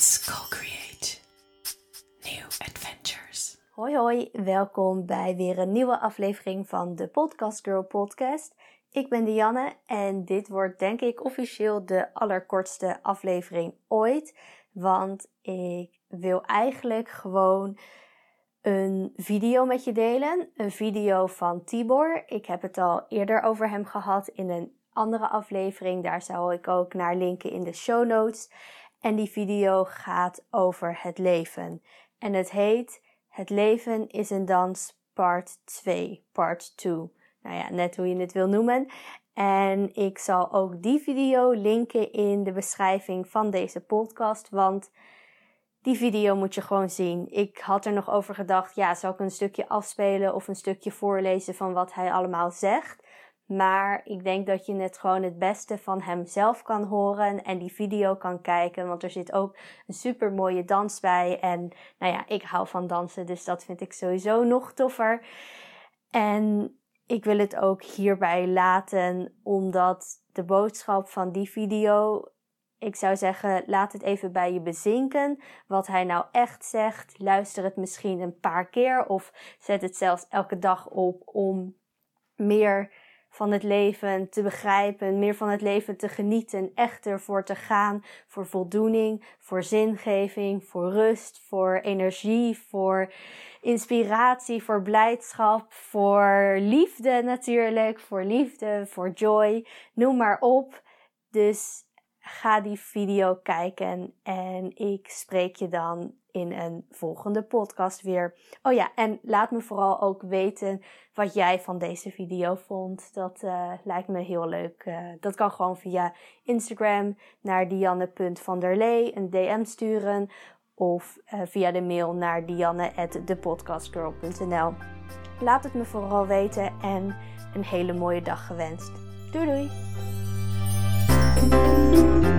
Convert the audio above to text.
Let's co-create new adventures. Hoi hoi, welkom bij weer een nieuwe aflevering van de Podcast Girl podcast. Ik ben Dianne en dit wordt denk ik officieel de allerkortste aflevering ooit, want ik wil eigenlijk gewoon een video met je delen, een video van Tibor. Ik heb het al eerder over hem gehad in een andere aflevering. Daar zou ik ook naar linken in de show notes. En die video gaat over het leven. En het heet Het leven is een dans part 2, part 2. Nou ja, net hoe je het wil noemen. En ik zal ook die video linken in de beschrijving van deze podcast, want die video moet je gewoon zien. Ik had er nog over gedacht, ja, zal ik een stukje afspelen of een stukje voorlezen van wat hij allemaal zegt. Maar ik denk dat je het gewoon het beste van hem zelf kan horen en die video kan kijken. Want er zit ook een super mooie dans bij. En nou ja, ik hou van dansen, dus dat vind ik sowieso nog toffer. En ik wil het ook hierbij laten, omdat de boodschap van die video. Ik zou zeggen, laat het even bij je bezinken. Wat hij nou echt zegt. Luister het misschien een paar keer of zet het zelfs elke dag op om meer van het leven te begrijpen, meer van het leven te genieten, echt ervoor te gaan, voor voldoening, voor zingeving, voor rust, voor energie, voor inspiratie, voor blijdschap, voor liefde natuurlijk, voor liefde, voor joy, noem maar op. Dus ga die video kijken en ik spreek je dan in een volgende podcast weer. Oh ja, en laat me vooral ook weten wat jij van deze video vond. Dat uh, lijkt me heel leuk. Uh, dat kan gewoon via Instagram naar dianne.vanderlee een DM sturen. Of uh, via de mail naar dianne.thepodcastgirl.nl Laat het me vooral weten en een hele mooie dag gewenst. Doei doei! Música